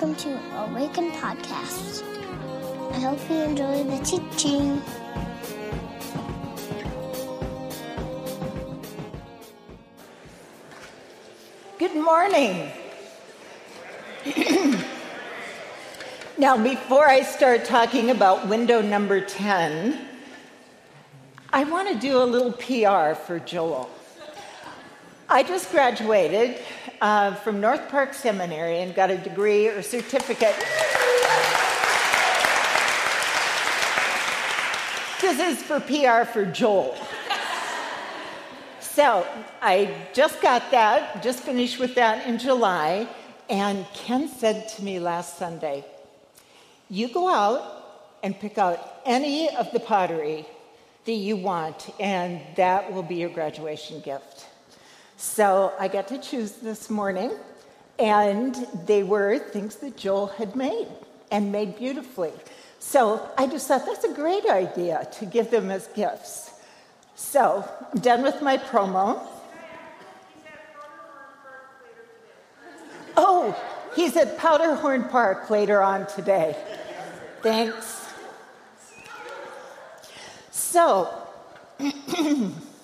welcome to Awaken Podcast. I hope you enjoy the teaching. Good morning. now, before I start talking about window number 10, I want to do a little PR for Joel. I just graduated uh, from North Park Seminary and got a degree or certificate. this is for PR for Joel. So I just got that, just finished with that in July, and Ken said to me last Sunday, You go out and pick out any of the pottery that you want, and that will be your graduation gift. So I got to choose this morning, and they were things that Joel had made and made beautifully. So I just thought that's a great idea to give them as gifts. So I'm done with my promo. Oh, he's at Powderhorn Park later on today. Thanks. So,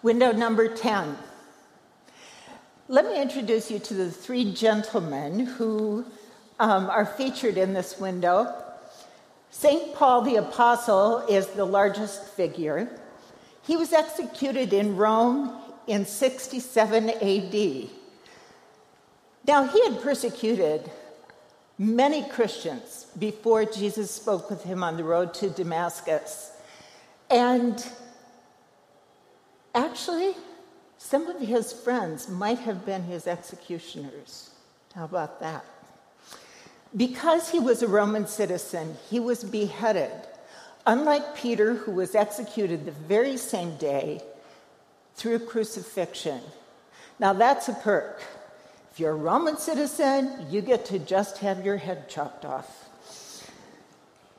Window number 10. Let me introduce you to the three gentlemen who um, are featured in this window. St. Paul the Apostle is the largest figure. He was executed in Rome in 67 AD. Now, he had persecuted many Christians before Jesus spoke with him on the road to Damascus. And Actually, some of his friends might have been his executioners. How about that? Because he was a Roman citizen, he was beheaded. Unlike Peter, who was executed the very same day through crucifixion. Now, that's a perk. If you're a Roman citizen, you get to just have your head chopped off.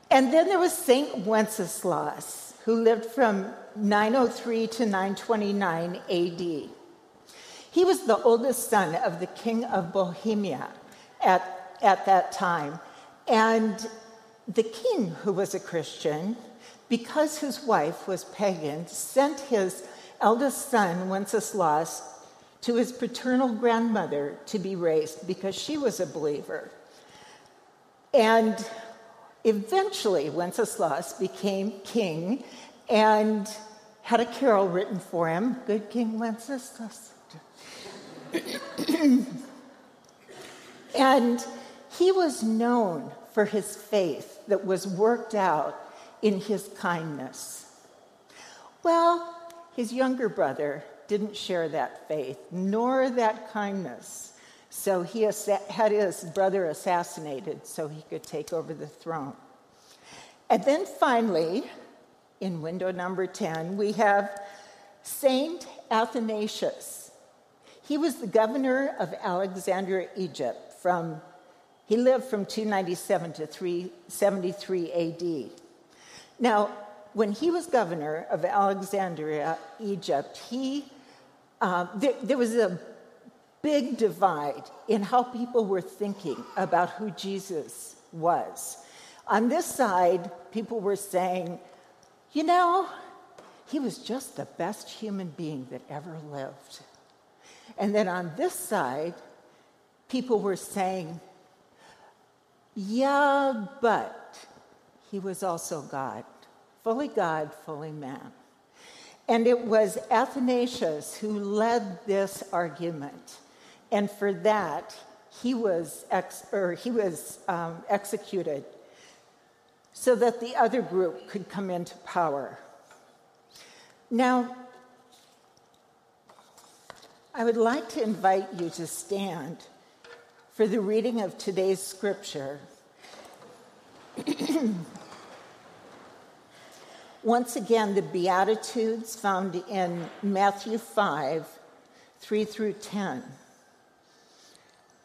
And then there was St. Wenceslas who lived from 903 to 929 AD. He was the oldest son of the king of Bohemia at, at that time. And the king, who was a Christian, because his wife was pagan, sent his eldest son, Wenceslas, to his paternal grandmother to be raised because she was a believer. And Eventually, Wenceslas became king and had a carol written for him, Good King Wenceslas. and he was known for his faith that was worked out in his kindness. Well, his younger brother didn't share that faith, nor that kindness. So he had his brother assassinated so he could take over the throne. And then finally, in window number 10, we have Saint Athanasius. He was the governor of Alexandria, Egypt from he lived from 297 to 373 AD. Now, when he was governor of Alexandria, Egypt, he uh, there, there was a big divide in how people were thinking about who Jesus was. On this side, people were saying, you know, he was just the best human being that ever lived. And then on this side, people were saying, yeah, but he was also God, fully God, fully man. And it was Athanasius who led this argument. And for that, he was, ex- or he was um, executed so that the other group could come into power. Now, I would like to invite you to stand for the reading of today's scripture. Once again, the Beatitudes found in Matthew 5 3 through 10.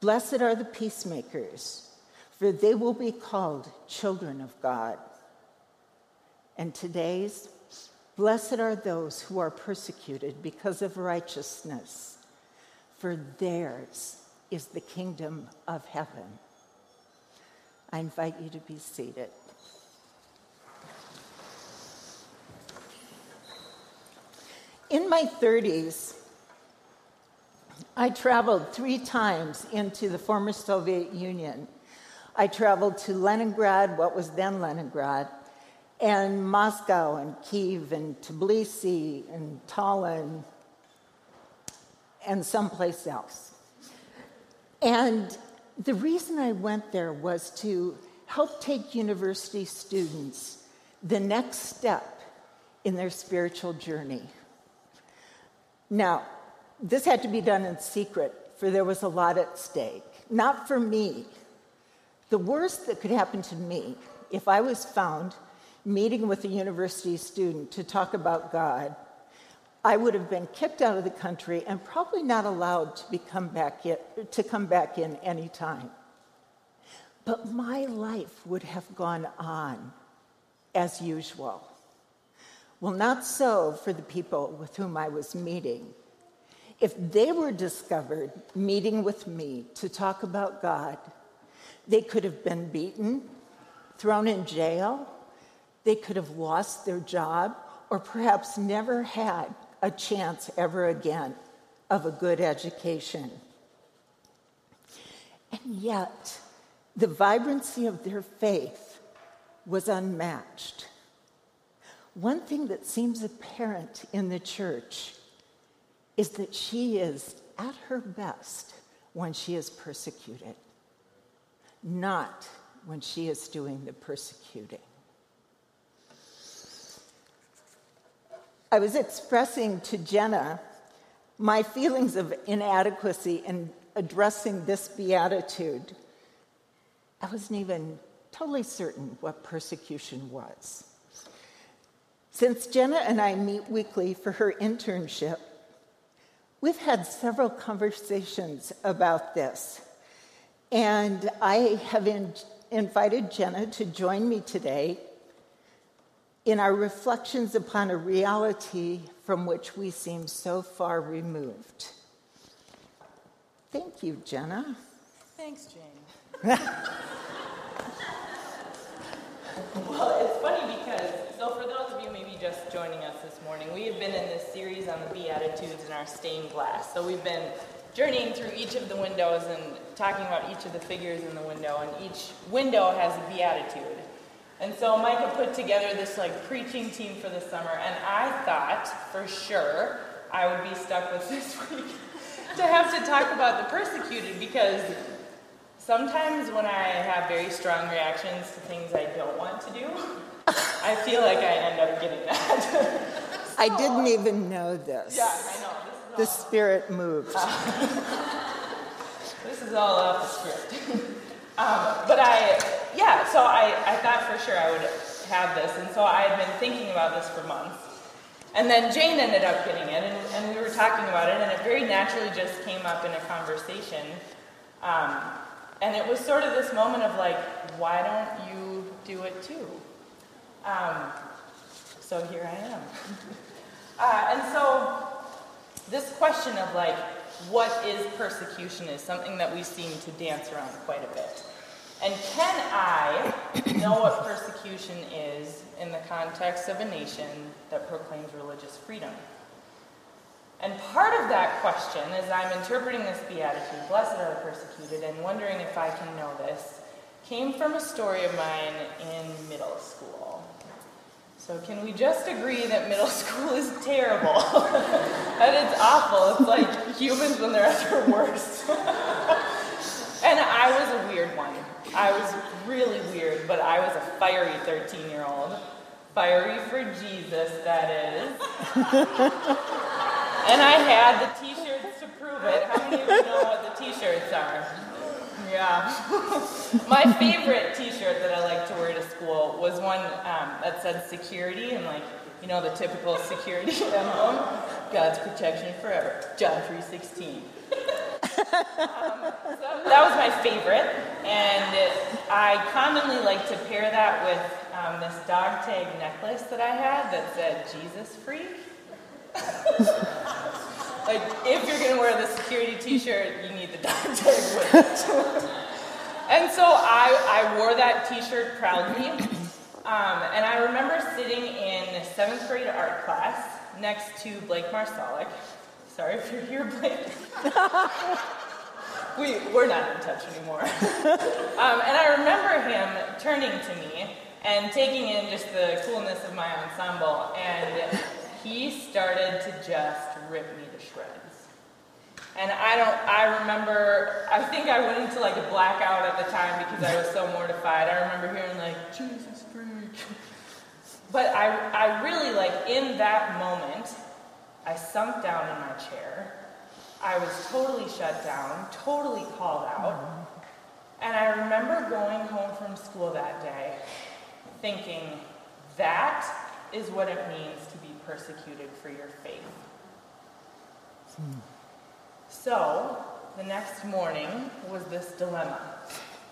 Blessed are the peacemakers, for they will be called children of God. And today's, blessed are those who are persecuted because of righteousness for theirs is the kingdom of heaven. I invite you to be seated. In my 30s, I traveled three times into the former Soviet Union. I traveled to Leningrad, what was then Leningrad, and Moscow and Kiev and Tbilisi and Tallinn and someplace else. And the reason I went there was to help take university students the next step in their spiritual journey. Now, this had to be done in secret, for there was a lot at stake. Not for me. The worst that could happen to me if I was found meeting with a university student to talk about God I would have been kicked out of the country and probably not allowed to, become back in, to come back in any time. But my life would have gone on as usual. Well, not so for the people with whom I was meeting. If they were discovered meeting with me to talk about God, they could have been beaten, thrown in jail, they could have lost their job, or perhaps never had a chance ever again of a good education. And yet, the vibrancy of their faith was unmatched. One thing that seems apparent in the church is that she is at her best when she is persecuted, not when she is doing the persecuting. I was expressing to Jenna my feelings of inadequacy in addressing this beatitude. I wasn't even totally certain what persecution was. Since Jenna and I meet weekly for her internship, we've had several conversations about this. And I have in, invited Jenna to join me today in our reflections upon a reality from which we seem so far removed. Thank you, Jenna. Thanks, Jane. well, it's funny because, so for those of you maybe just joining us this morning, we have been in this series on the Beatitudes in our stained glass. So we've been journeying through each of the windows and talking about each of the figures in the window, and each window has a beatitude. And so Micah put together this like preaching team for the summer, and I thought for sure I would be stuck with this week to have to talk about the persecuted because sometimes when I have very strong reactions to things I don't want to do, I feel like I end up getting that. so, I didn't even know this. Yeah, I know. the spirit moved. Uh, this is all off the script. um, but I yeah, so I, I thought for sure I would have this, and so I had been thinking about this for months. And then Jane ended up getting it, and, and we were talking about it, and it very naturally just came up in a conversation. Um, and it was sort of this moment of like, why don't you do it too? Um, so here I am. uh, and so this question of like, what is persecution is something that we seem to dance around quite a bit. And can I know what persecution is in the context of a nation that proclaims religious freedom? And part of that question, as I'm interpreting this beatitude, blessed are the persecuted, and wondering if I can know this, came from a story of mine in middle school. So, can we just agree that middle school is terrible? that it's awful. It's like humans when they're at their worst. and I was a weird one. I was really weird, but I was a fiery 13 year old. Fiery for Jesus, that is. and I had the t shirts to prove it. How many of you know what the t-shirts are. Yeah. My favorite t-shirt that I like to wear to school was one um, that said security and like, you know, the typical security emblem. God's protection forever. John 3.16. um, so that was my favorite, and I commonly like to pair that with um, this dog tag necklace that I had that said Jesus freak. Like, if you're gonna wear the security t-shirt, you need the with it. and so I, I wore that t-shirt proudly. Um, and I remember sitting in seventh grade art class next to Blake Marsalik. Sorry if you're here, Blake. we, we're not in touch anymore. um, and I remember him turning to me and taking in just the coolness of my ensemble, and he started to just rip me to shreds. And I don't, I remember, I think I went into like a blackout at the time because I was so mortified. I remember hearing like, Jesus freak. But I, I really like, in that moment, I sunk down in my chair. I was totally shut down, totally called out. And I remember going home from school that day thinking, that is what it means to be persecuted for your faith. So, the next morning was this dilemma.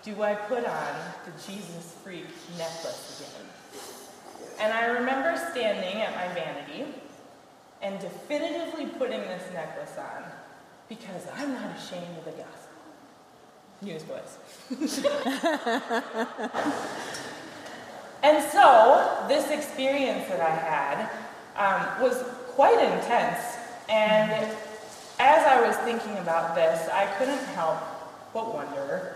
Do I put on the Jesus freak necklace again? And I remember standing at my vanity and definitively putting this necklace on because I'm not ashamed of the gospel. Newsboys. and so, this experience that I had um, was quite intense. And as I was thinking about this, I couldn't help but wonder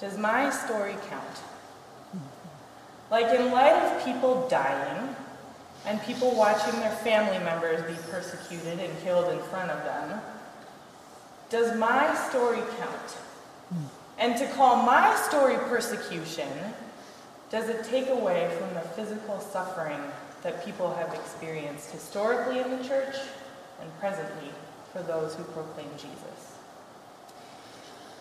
does my story count? Like, in light of people dying and people watching their family members be persecuted and killed in front of them, does my story count? And to call my story persecution, does it take away from the physical suffering that people have experienced historically in the church and presently for those who proclaim Jesus?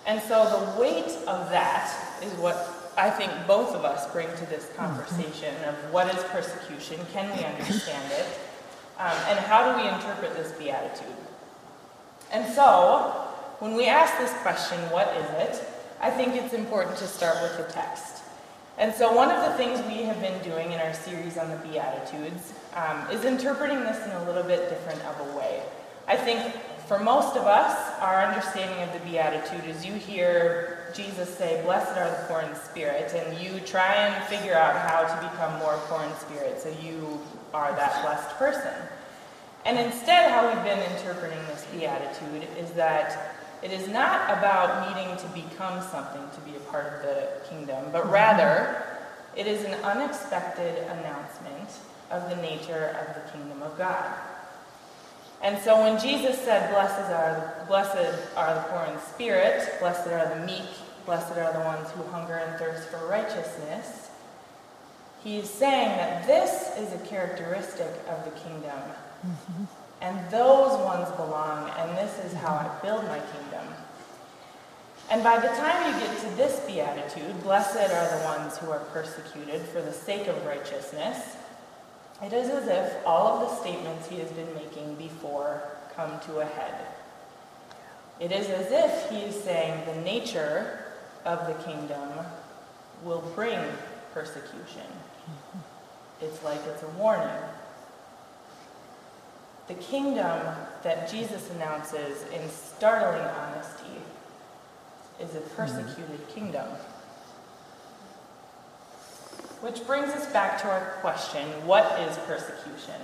And so the weight of that is what I think both of us bring to this conversation of what is persecution, can we understand it, um, and how do we interpret this beatitude? And so, when we ask this question, what is it, I think it's important to start with the text. And so, one of the things we have been doing in our series on the Beatitudes um, is interpreting this in a little bit different of a way. I think for most of us, our understanding of the Beatitude is you hear Jesus say, Blessed are the poor in spirit, and you try and figure out how to become more poor in spirit so you are that blessed person. And instead, how we've been interpreting this Beatitude is that it is not about needing to become something to be a part of the kingdom, but mm-hmm. rather, it is an unexpected announcement of the nature of the kingdom of God. And so when Jesus said, Blessed are, the, blessed are the poor in spirit, blessed are the meek, blessed are the ones who hunger and thirst for righteousness, he is saying that this is a characteristic of the kingdom. Mm-hmm. And those ones belong, and this is how I build my kingdom. And by the time you get to this beatitude, blessed are the ones who are persecuted for the sake of righteousness, it is as if all of the statements he has been making before come to a head. It is as if he is saying the nature of the kingdom will bring persecution. It's like it's a warning. The kingdom that Jesus announces in startling honesty is a persecuted kingdom. Which brings us back to our question what is persecution?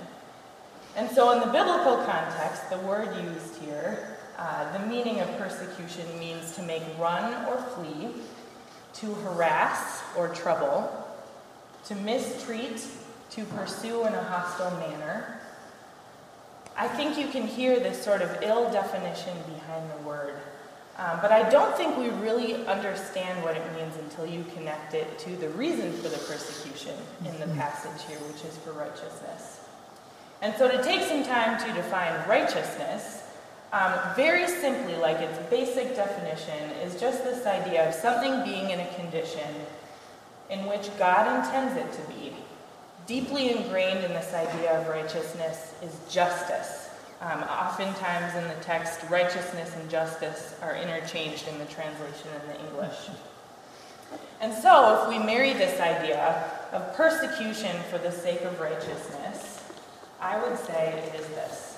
And so, in the biblical context, the word used here, uh, the meaning of persecution means to make run or flee, to harass or trouble, to mistreat, to pursue in a hostile manner. I think you can hear this sort of ill definition behind the word um, but I don't think we really understand what it means until you connect it to the reason for the persecution in the mm-hmm. passage here, which is for righteousness. And so to take some time to define righteousness, um, very simply, like its basic definition, is just this idea of something being in a condition in which God intends it to be. Deeply ingrained in this idea of righteousness is justice. Um, oftentimes in the text, righteousness and justice are interchanged in the translation in the English. And so, if we marry this idea of persecution for the sake of righteousness, I would say it is this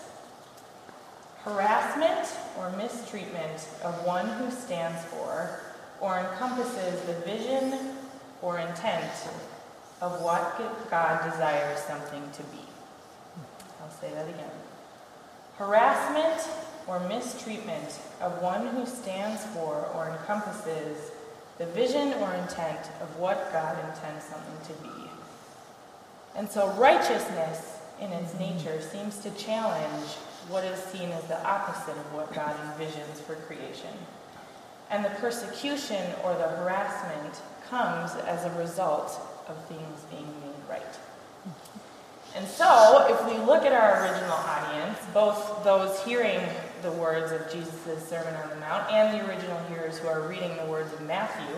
harassment or mistreatment of one who stands for or encompasses the vision or intent of what God desires something to be. I'll say that again. Harassment or mistreatment of one who stands for or encompasses the vision or intent of what God intends something to be. And so righteousness in its mm-hmm. nature seems to challenge what is seen as the opposite of what God envisions for creation. And the persecution or the harassment comes as a result of things being made right. Mm-hmm. And so, if we look at our original audience, both those hearing the words of Jesus' Sermon on the Mount and the original hearers who are reading the words of Matthew,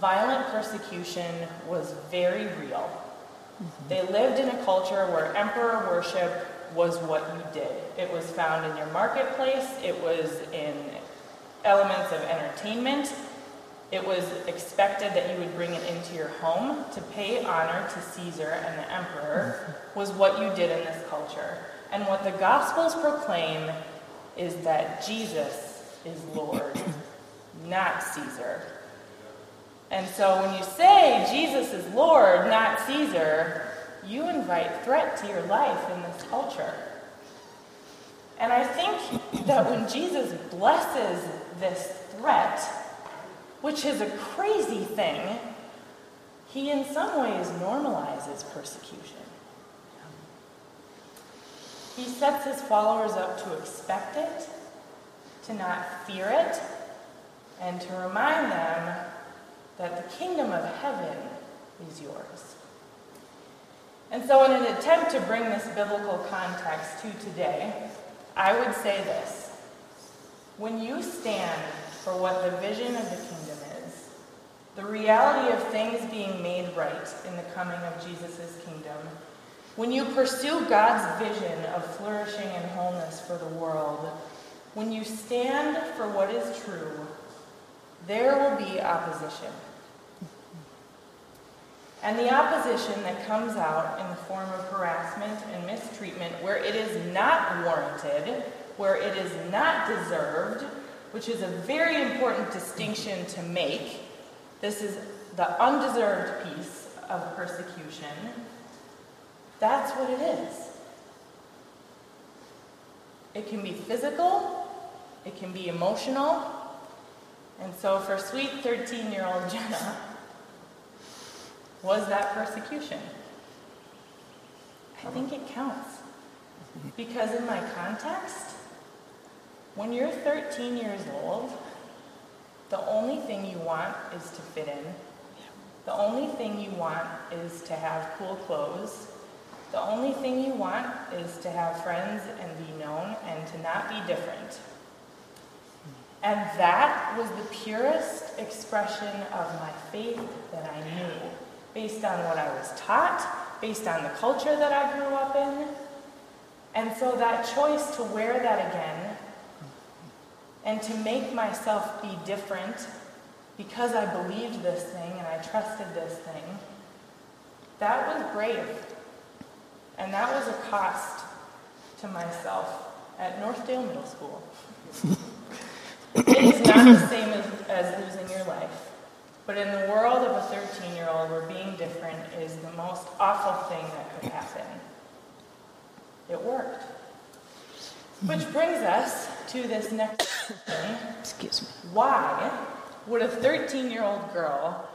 violent persecution was very real. Mm-hmm. They lived in a culture where emperor worship was what you did. It was found in your marketplace, it was in elements of entertainment, it was expected that you would bring it into your home to pay honor to Caesar and the emperor, was what you did in this culture. And what the Gospels proclaim is that Jesus is Lord, not Caesar. And so when you say Jesus is Lord, not Caesar, you invite threat to your life in this culture. And I think that when Jesus blesses this threat, which is a crazy thing, he in some ways normalizes persecution. He sets his followers up to expect it, to not fear it, and to remind them that the kingdom of heaven is yours. And so, in an attempt to bring this biblical context to today, I would say this. When you stand for what the vision of the kingdom is, the reality of things being made right in the coming of Jesus' kingdom, when you pursue God's vision of flourishing and wholeness for the world, when you stand for what is true, there will be opposition. And the opposition that comes out in the form of harassment and mistreatment where it is not warranted, where it is not deserved, which is a very important distinction to make. This is the undeserved piece of persecution. That's what it is. It can be physical, it can be emotional. And so for sweet 13 year old Jenna, was that persecution? I think it counts. Because in my context, when you're 13 years old, the only thing you want is to fit in. The only thing you want is to have cool clothes. The only thing you want is to have friends and be known and to not be different. And that was the purest expression of my faith that I knew, based on what I was taught, based on the culture that I grew up in. And so that choice to wear that again and to make myself be different because I believed this thing and I trusted this thing, that was brave. And that was a cost to myself at Northdale Middle School. it is not the same as, as losing your life. But in the world of a 13 year old where being different is the most awful thing that could happen, it worked. Which brings us to this next thing. Excuse me. Why would a 13 year old girl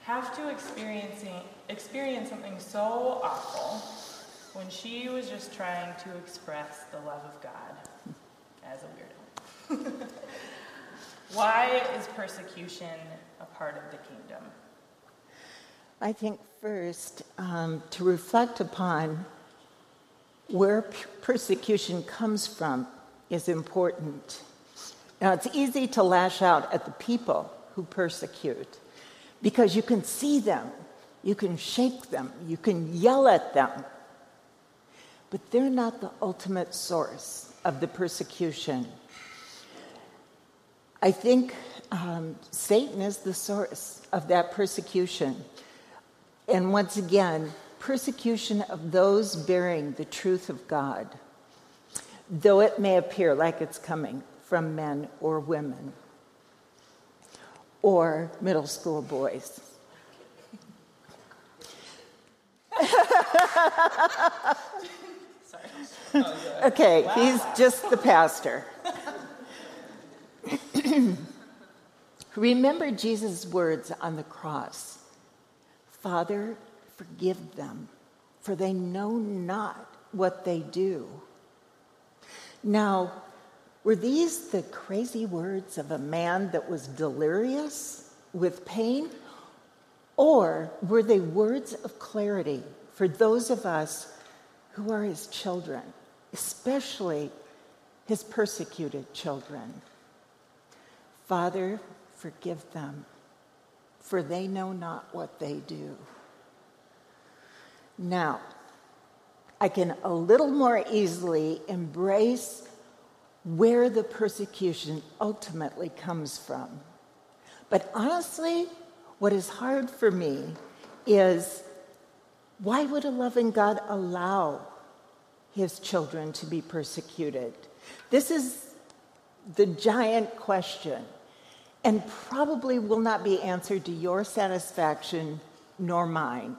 have to experiencing, experience something so awful when she was just trying to express the love of God as a weirdo? Why is persecution a part of the kingdom? I think first um, to reflect upon where persecution comes from is important. Now, it's easy to lash out at the people who persecute because you can see them, you can shake them, you can yell at them. But they're not the ultimate source of the persecution. I think um, Satan is the source of that persecution. And once again, persecution of those bearing the truth of God, though it may appear like it's coming from men or women or middle school boys. okay, he's just the pastor. Remember Jesus' words on the cross Father, forgive them, for they know not what they do. Now, were these the crazy words of a man that was delirious with pain? Or were they words of clarity for those of us who are his children, especially his persecuted children? Father, forgive them, for they know not what they do. Now, I can a little more easily embrace where the persecution ultimately comes from. But honestly, what is hard for me is why would a loving God allow his children to be persecuted? This is the giant question, and probably will not be answered to your satisfaction nor mine.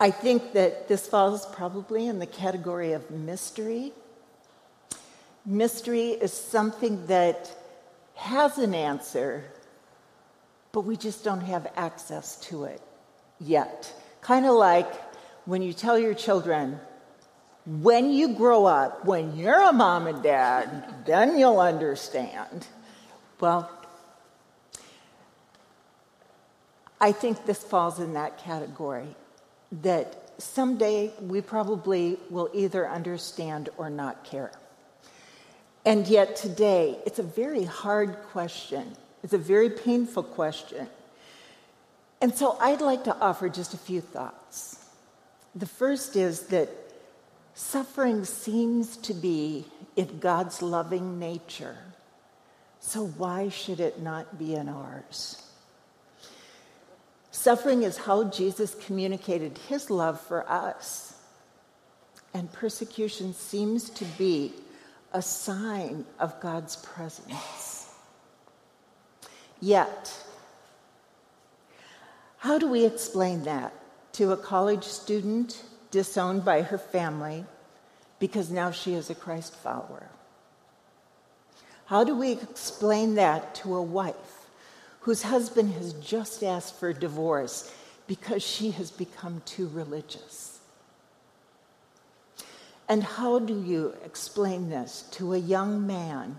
I think that this falls probably in the category of mystery Mystery is something that has an answer, but we just don't have access to it yet. Kind of like when you tell your children, when you grow up, when you're a mom and dad, then you'll understand. Well, I think this falls in that category that someday we probably will either understand or not care. And yet today, it's a very hard question. It's a very painful question. And so I'd like to offer just a few thoughts. The first is that suffering seems to be in God's loving nature. So why should it not be in ours? Suffering is how Jesus communicated his love for us. And persecution seems to be a sign of God's presence. Yet, how do we explain that to a college student disowned by her family because now she is a Christ follower? How do we explain that to a wife whose husband has just asked for a divorce because she has become too religious? And how do you explain this to a young man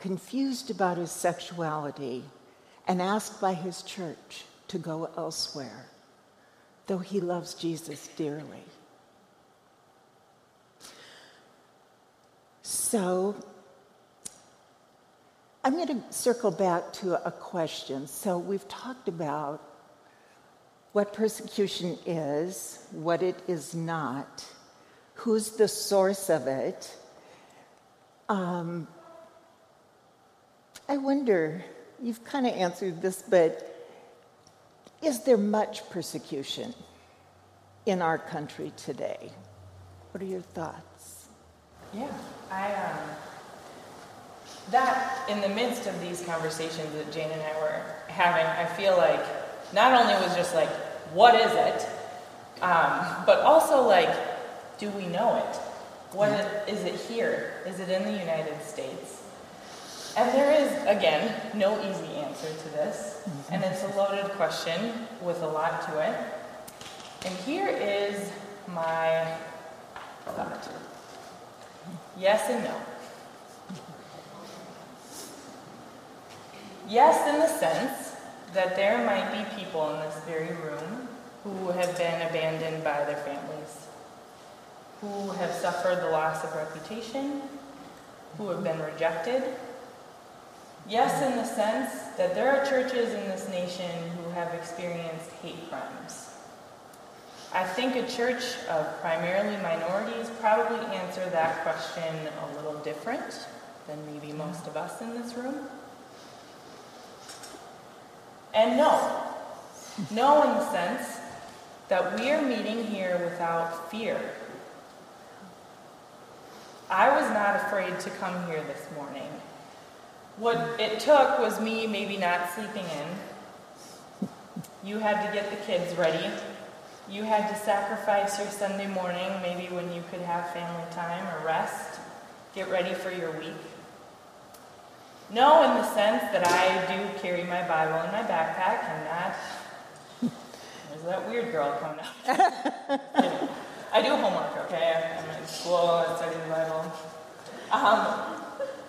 confused about his sexuality and asked by his church to go elsewhere, though he loves Jesus dearly? So, I'm going to circle back to a question. So, we've talked about what persecution is, what it is not who's the source of it. Um, I wonder, you've kind of answered this, but is there much persecution in our country today? What are your thoughts? Yeah, I, um, that in the midst of these conversations that Jane and I were having, I feel like not only was just like, what is it? Um, but also like, do we know it? What is, is it here? Is it in the United States? And there is, again, no easy answer to this, and it's a loaded question with a lot to it. And here is my thought yes and no. Yes, in the sense that there might be people in this very room who have been abandoned by their families who have suffered the loss of reputation, who have been rejected. Yes, in the sense that there are churches in this nation who have experienced hate crimes. I think a church of primarily minorities probably answer that question a little different than maybe most of us in this room. And no, no in the sense that we are meeting here without fear. I was not afraid to come here this morning. What it took was me maybe not sleeping in. You had to get the kids ready. You had to sacrifice your Sunday morning, maybe when you could have family time or rest, get ready for your week. No, in the sense that I do carry my Bible in my backpack and not. There's that weird girl coming out. I do homework, okay? I'm in school, I study the Bible. Um,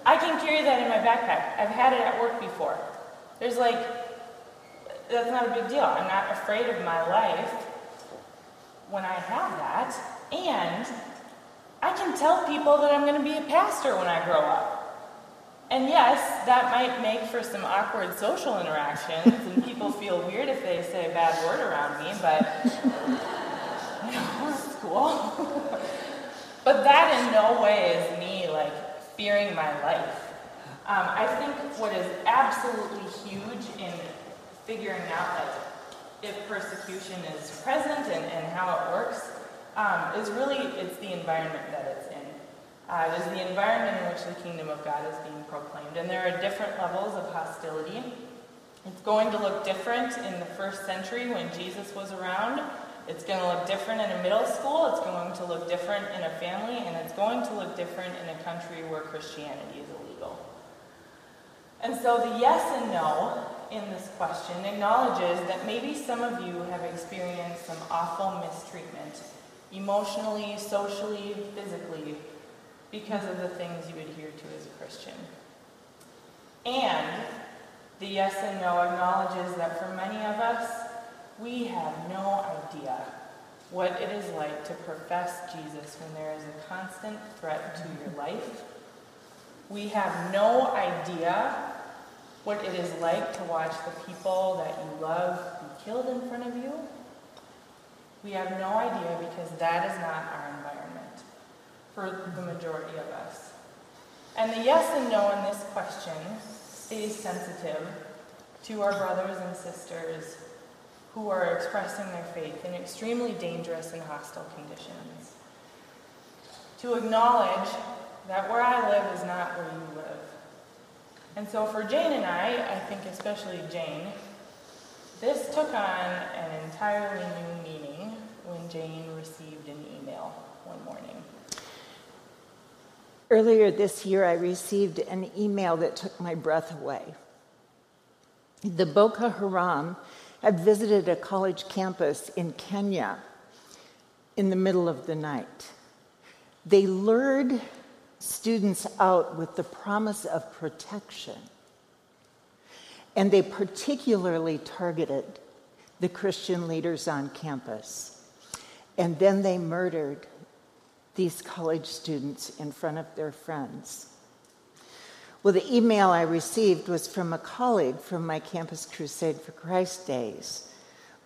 I can carry that in my backpack. I've had it at work before. There's like, that's not a big deal. I'm not afraid of my life when I have that. And I can tell people that I'm going to be a pastor when I grow up. And yes, that might make for some awkward social interactions, and people feel weird if they say a bad word around me, but it's cool. but that in no way is me like fearing my life. Um, I think what is absolutely huge in figuring out like if persecution is present and, and how it works um, is really it's the environment that it's in. Uh, it is the environment in which the kingdom of God is being proclaimed. And there are different levels of hostility. It's going to look different in the first century when Jesus was around. It's going to look different in a middle school. It's going to look different in a family. And it's going to look different in a country where Christianity is illegal. And so the yes and no in this question acknowledges that maybe some of you have experienced some awful mistreatment, emotionally, socially, physically, because of the things you adhere to as a Christian. And the yes and no acknowledges that for many of us, we have no idea what it is like to profess Jesus when there is a constant threat to your life. We have no idea what it is like to watch the people that you love be killed in front of you. We have no idea because that is not our for the majority of us. And the yes and no in this question stays sensitive to our brothers and sisters who are expressing their faith in extremely dangerous and hostile conditions. To acknowledge that where I live is not where you live. And so for Jane and I, I think especially Jane, this took on an entirely new meaning when Jane received an email one morning. Earlier this year, I received an email that took my breath away. The Boko Haram had visited a college campus in Kenya in the middle of the night. They lured students out with the promise of protection, and they particularly targeted the Christian leaders on campus. And then they murdered these college students in front of their friends. Well, the email I received was from a colleague from my Campus Crusade for Christ days.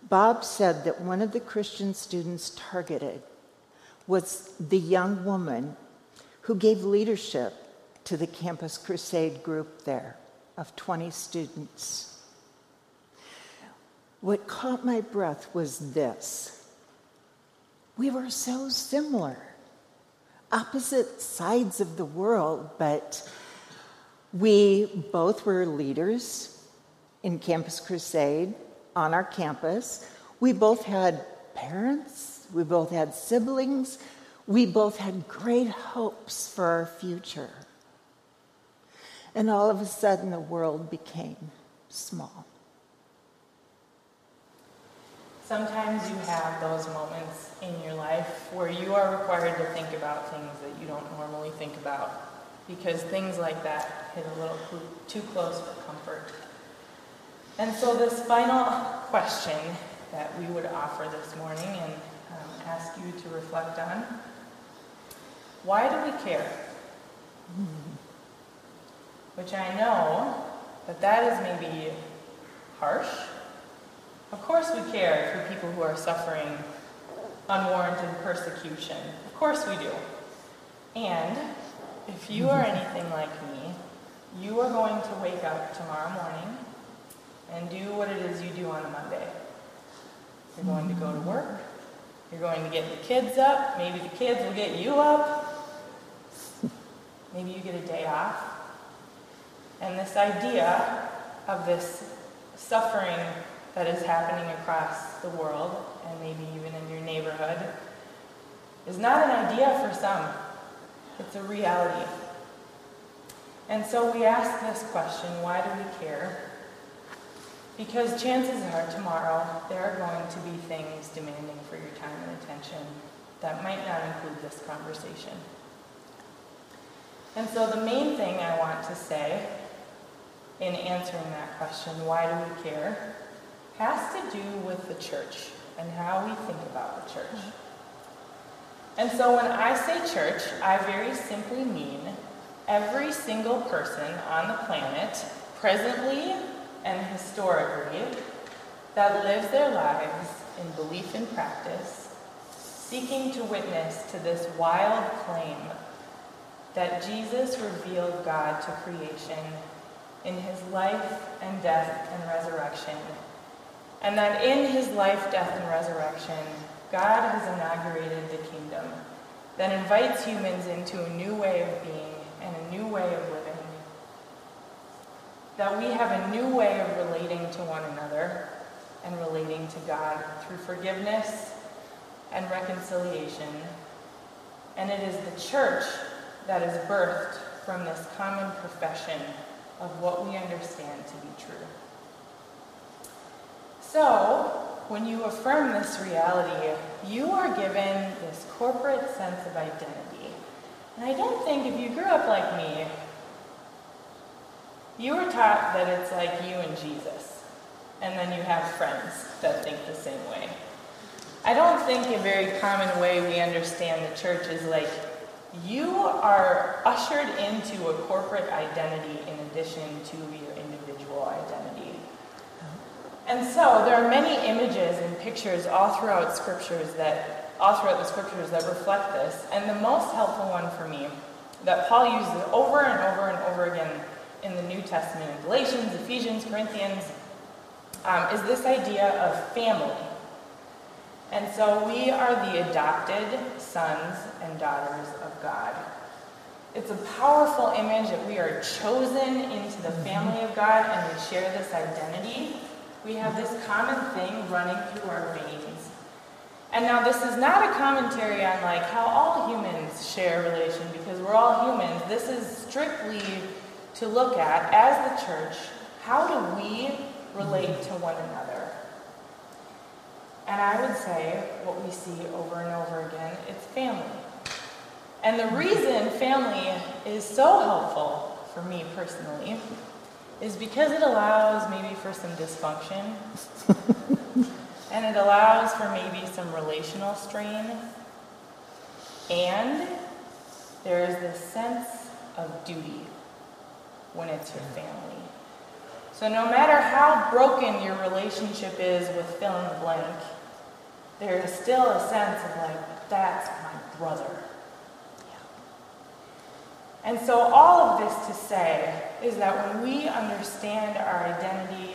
Bob said that one of the Christian students targeted was the young woman who gave leadership to the Campus Crusade group there of 20 students. What caught my breath was this we were so similar opposite sides of the world, but we both were leaders in Campus Crusade on our campus. We both had parents, we both had siblings, we both had great hopes for our future. And all of a sudden, the world became small. Sometimes you have those moments in your life where you are required to think about things that you don't normally think about because things like that hit a little too close for comfort. And so, this final question that we would offer this morning and um, ask you to reflect on why do we care? Which I know that that is maybe harsh. Of course, we care for people who are suffering unwarranted persecution. Of course, we do. And if you are mm-hmm. anything like me, you are going to wake up tomorrow morning and do what it is you do on a Monday. You're going to go to mm-hmm. work. You're going to get the kids up. Maybe the kids will get you up. Maybe you get a day off. And this idea of this suffering that is happening across the world, and maybe even in your neighborhood, is not an idea for some. It's a reality. And so we ask this question why do we care? Because chances are tomorrow there are going to be things demanding for your time and attention that might not include this conversation. And so the main thing I want to say in answering that question, why do we care, has to do with the church and how we think about the church. Mm-hmm. And so when I say church, I very simply mean every single person on the planet, presently and historically that lives their lives in belief and practice, seeking to witness to this wild claim that Jesus revealed God to creation in his life and death and resurrection, and that in his life, death, and resurrection, God has inaugurated the kingdom that invites humans into a new way of being and a new way of living that we have a new way of relating to one another and relating to God through forgiveness and reconciliation. And it is the church that is birthed from this common profession of what we understand to be true. So, when you affirm this reality, you are given this corporate sense of identity. And I don't think if you grew up like me, you were taught that it's like you and Jesus, and then you have friends that think the same way. I don't think a very common way we understand the church is like you are ushered into a corporate identity in addition to identity. And so there are many images and pictures all throughout scriptures that all throughout the scriptures that reflect this. And the most helpful one for me that Paul uses over and over and over again in the New Testament, in Galatians, Ephesians, Corinthians, um, is this idea of family. And so we are the adopted sons and daughters of God. It's a powerful image that we are chosen into the family of God and we share this identity. We have this common thing running through our veins. And now this is not a commentary on like how all humans share relation because we're all humans. This is strictly to look at as the church how do we relate to one another? And I would say what we see over and over again it's family. And the reason family is so helpful for me personally is because it allows maybe for some dysfunction and it allows for maybe some relational strain. And there is this sense of duty when it's your family. So no matter how broken your relationship is with fill in the blank, there is still a sense of like, that's my brother. And so all of this to say is that when we understand our identity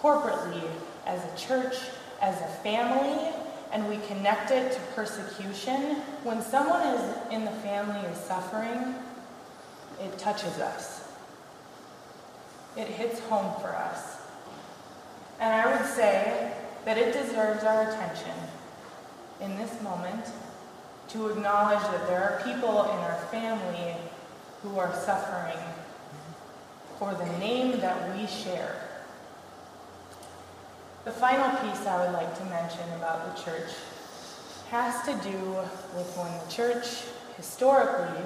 corporately as a church, as a family, and we connect it to persecution, when someone is in the family is suffering, it touches us it hits home for us. And I would say that it deserves our attention in this moment to acknowledge that there are people in our family who are suffering for the name that we share. The final piece I would like to mention about the church has to do with when the church historically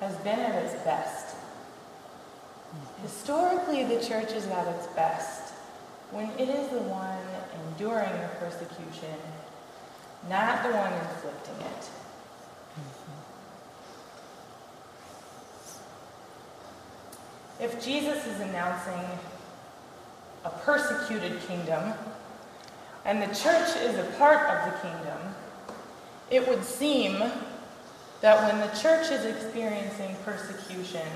has been at its best. Historically, the church is at its best when it is the one enduring the persecution, not the one inflicting it. If Jesus is announcing a persecuted kingdom and the church is a part of the kingdom, it would seem that when the church is experiencing persecution,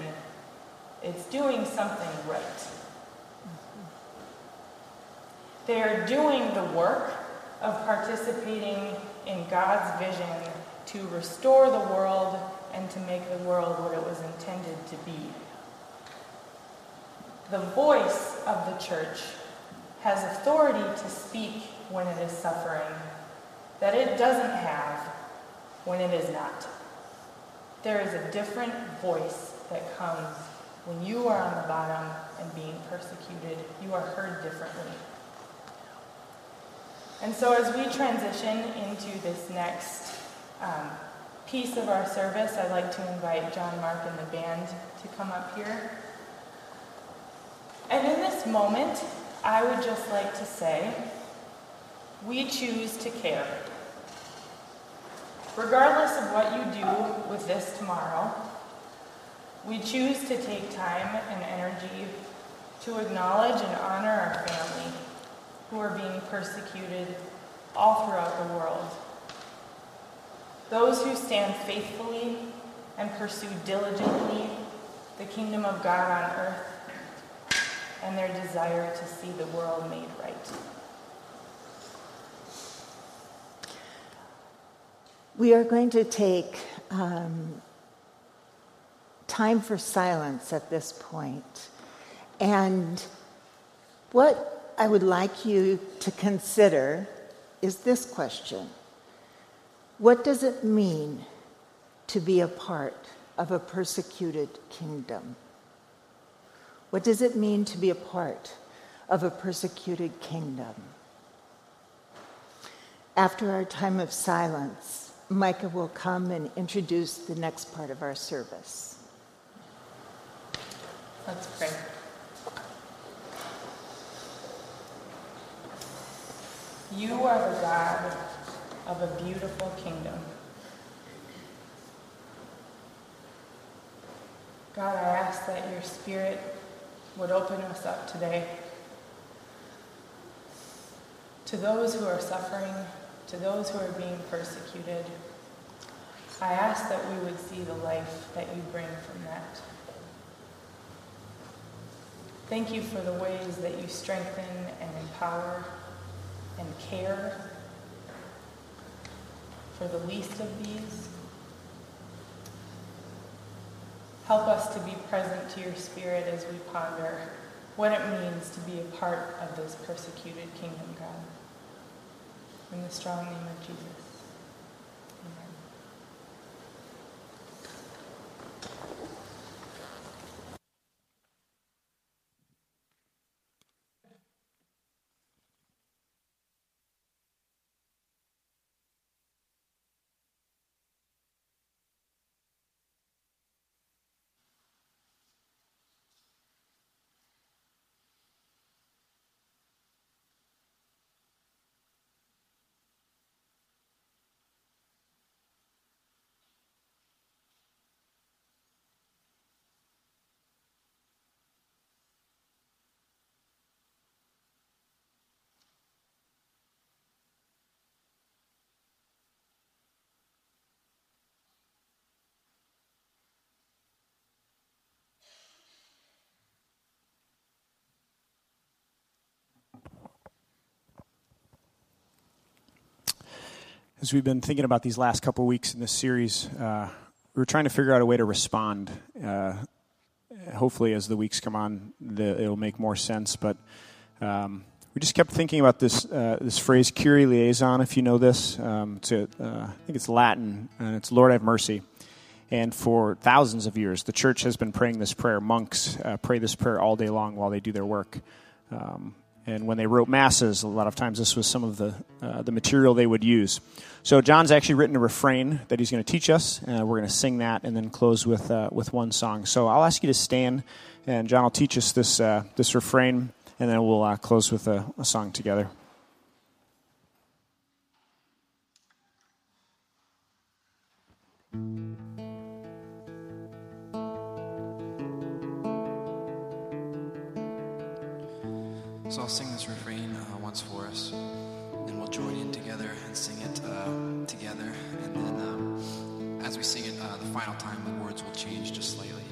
it's doing something right. They are doing the work of participating in God's vision to restore the world and to make the world what it was intended to be. The voice of the church has authority to speak when it is suffering that it doesn't have when it is not. There is a different voice that comes when you are on the bottom and being persecuted. You are heard differently. And so, as we transition into this next um, piece of our service, I'd like to invite John Mark and the band to come up here. And in this moment, I would just like to say, we choose to care. Regardless of what you do with this tomorrow, we choose to take time and energy to acknowledge and honor our family who are being persecuted all throughout the world. Those who stand faithfully and pursue diligently the kingdom of God on earth and their desire to see the world made right. We are going to take um, time for silence at this point. And what I would like you to consider is this question What does it mean to be a part of a persecuted kingdom? What does it mean to be a part of a persecuted kingdom? After our time of silence, Micah will come and introduce the next part of our service. Let's pray. You are the God of a beautiful kingdom. God, I ask that your Spirit would open us up today to those who are suffering to those who are being persecuted. I ask that we would see the life that you bring from that. Thank you for the ways that you strengthen and empower and care for the least of these. Help us to be present to your spirit as we ponder what it means to be a part of this persecuted kingdom, God. In the strong name of Jesus. Amen. As we've been thinking about these last couple weeks in this series, uh, we are trying to figure out a way to respond. Uh, hopefully, as the weeks come on, the, it'll make more sense. But um, we just kept thinking about this uh, this phrase "Kyrie eleison." If you know this, um, uh, I think it's Latin, and it's "Lord have mercy." And for thousands of years, the church has been praying this prayer. Monks uh, pray this prayer all day long while they do their work. Um, and when they wrote masses, a lot of times this was some of the, uh, the material they would use. So John's actually written a refrain that he's going to teach us. Uh, we're going to sing that and then close with, uh, with one song. So I'll ask you to stand, and John will teach us this, uh, this refrain, and then we'll uh, close with a, a song together. So I'll sing this refrain uh, once for us, and we'll join in together and sing it uh, together. And then um, as we sing it uh, the final time, the words will change just slightly.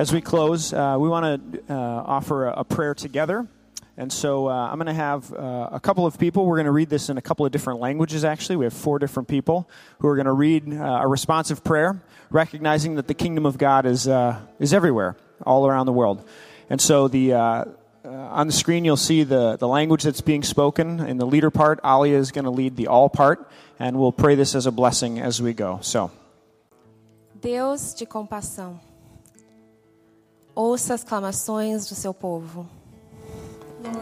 As we close, uh, we want to uh, offer a, a prayer together. And so uh, I'm going to have uh, a couple of people. We're going to read this in a couple of different languages, actually. We have four different people who are going to read uh, a responsive prayer, recognizing that the kingdom of God is, is everywhere, all around the world. And so the, uh, on the screen, you'll see the, the language that's being spoken. In the leader part, Alia is going to lead the all part, and we'll pray this as a blessing as we go. So. Deus de compaixão, ouça as clamações do seu povo. Lord,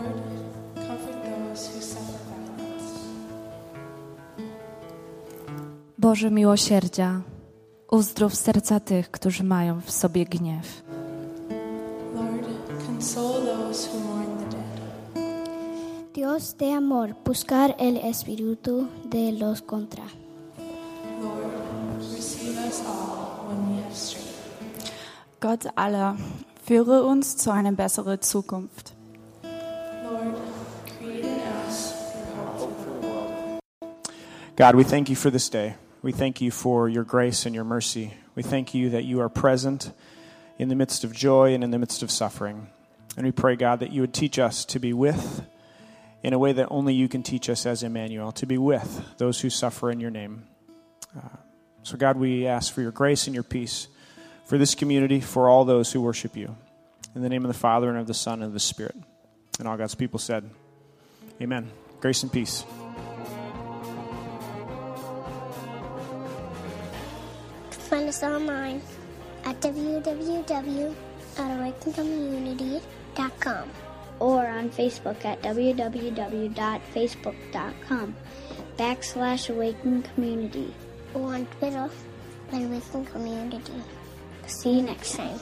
comfort those who suffer violence. Boże miłosierdzia, uzdrów serca tych, którzy mają w sobie gniew. Lord, console those who mourn the dead. Dios de amor, buscar el espíritu de los contra. Lord, receive us all when we have strayed. Gott aller, führe uns zu einer besseren Zukunft. God, we thank you for this day. We thank you for your grace and your mercy. We thank you that you are present in the midst of joy and in the midst of suffering. And we pray, God, that you would teach us to be with in a way that only you can teach us as Emmanuel, to be with those who suffer in your name. Uh, so, God, we ask for your grace and your peace for this community, for all those who worship you. In the name of the Father, and of the Son, and of the Spirit. And all God's people said, Amen. Grace and peace. Find us online at www.awakencommunity.com. or on Facebook at www.facebook.com backslash Awaken Community. Or on Twitter at Awaken Community. See you next time.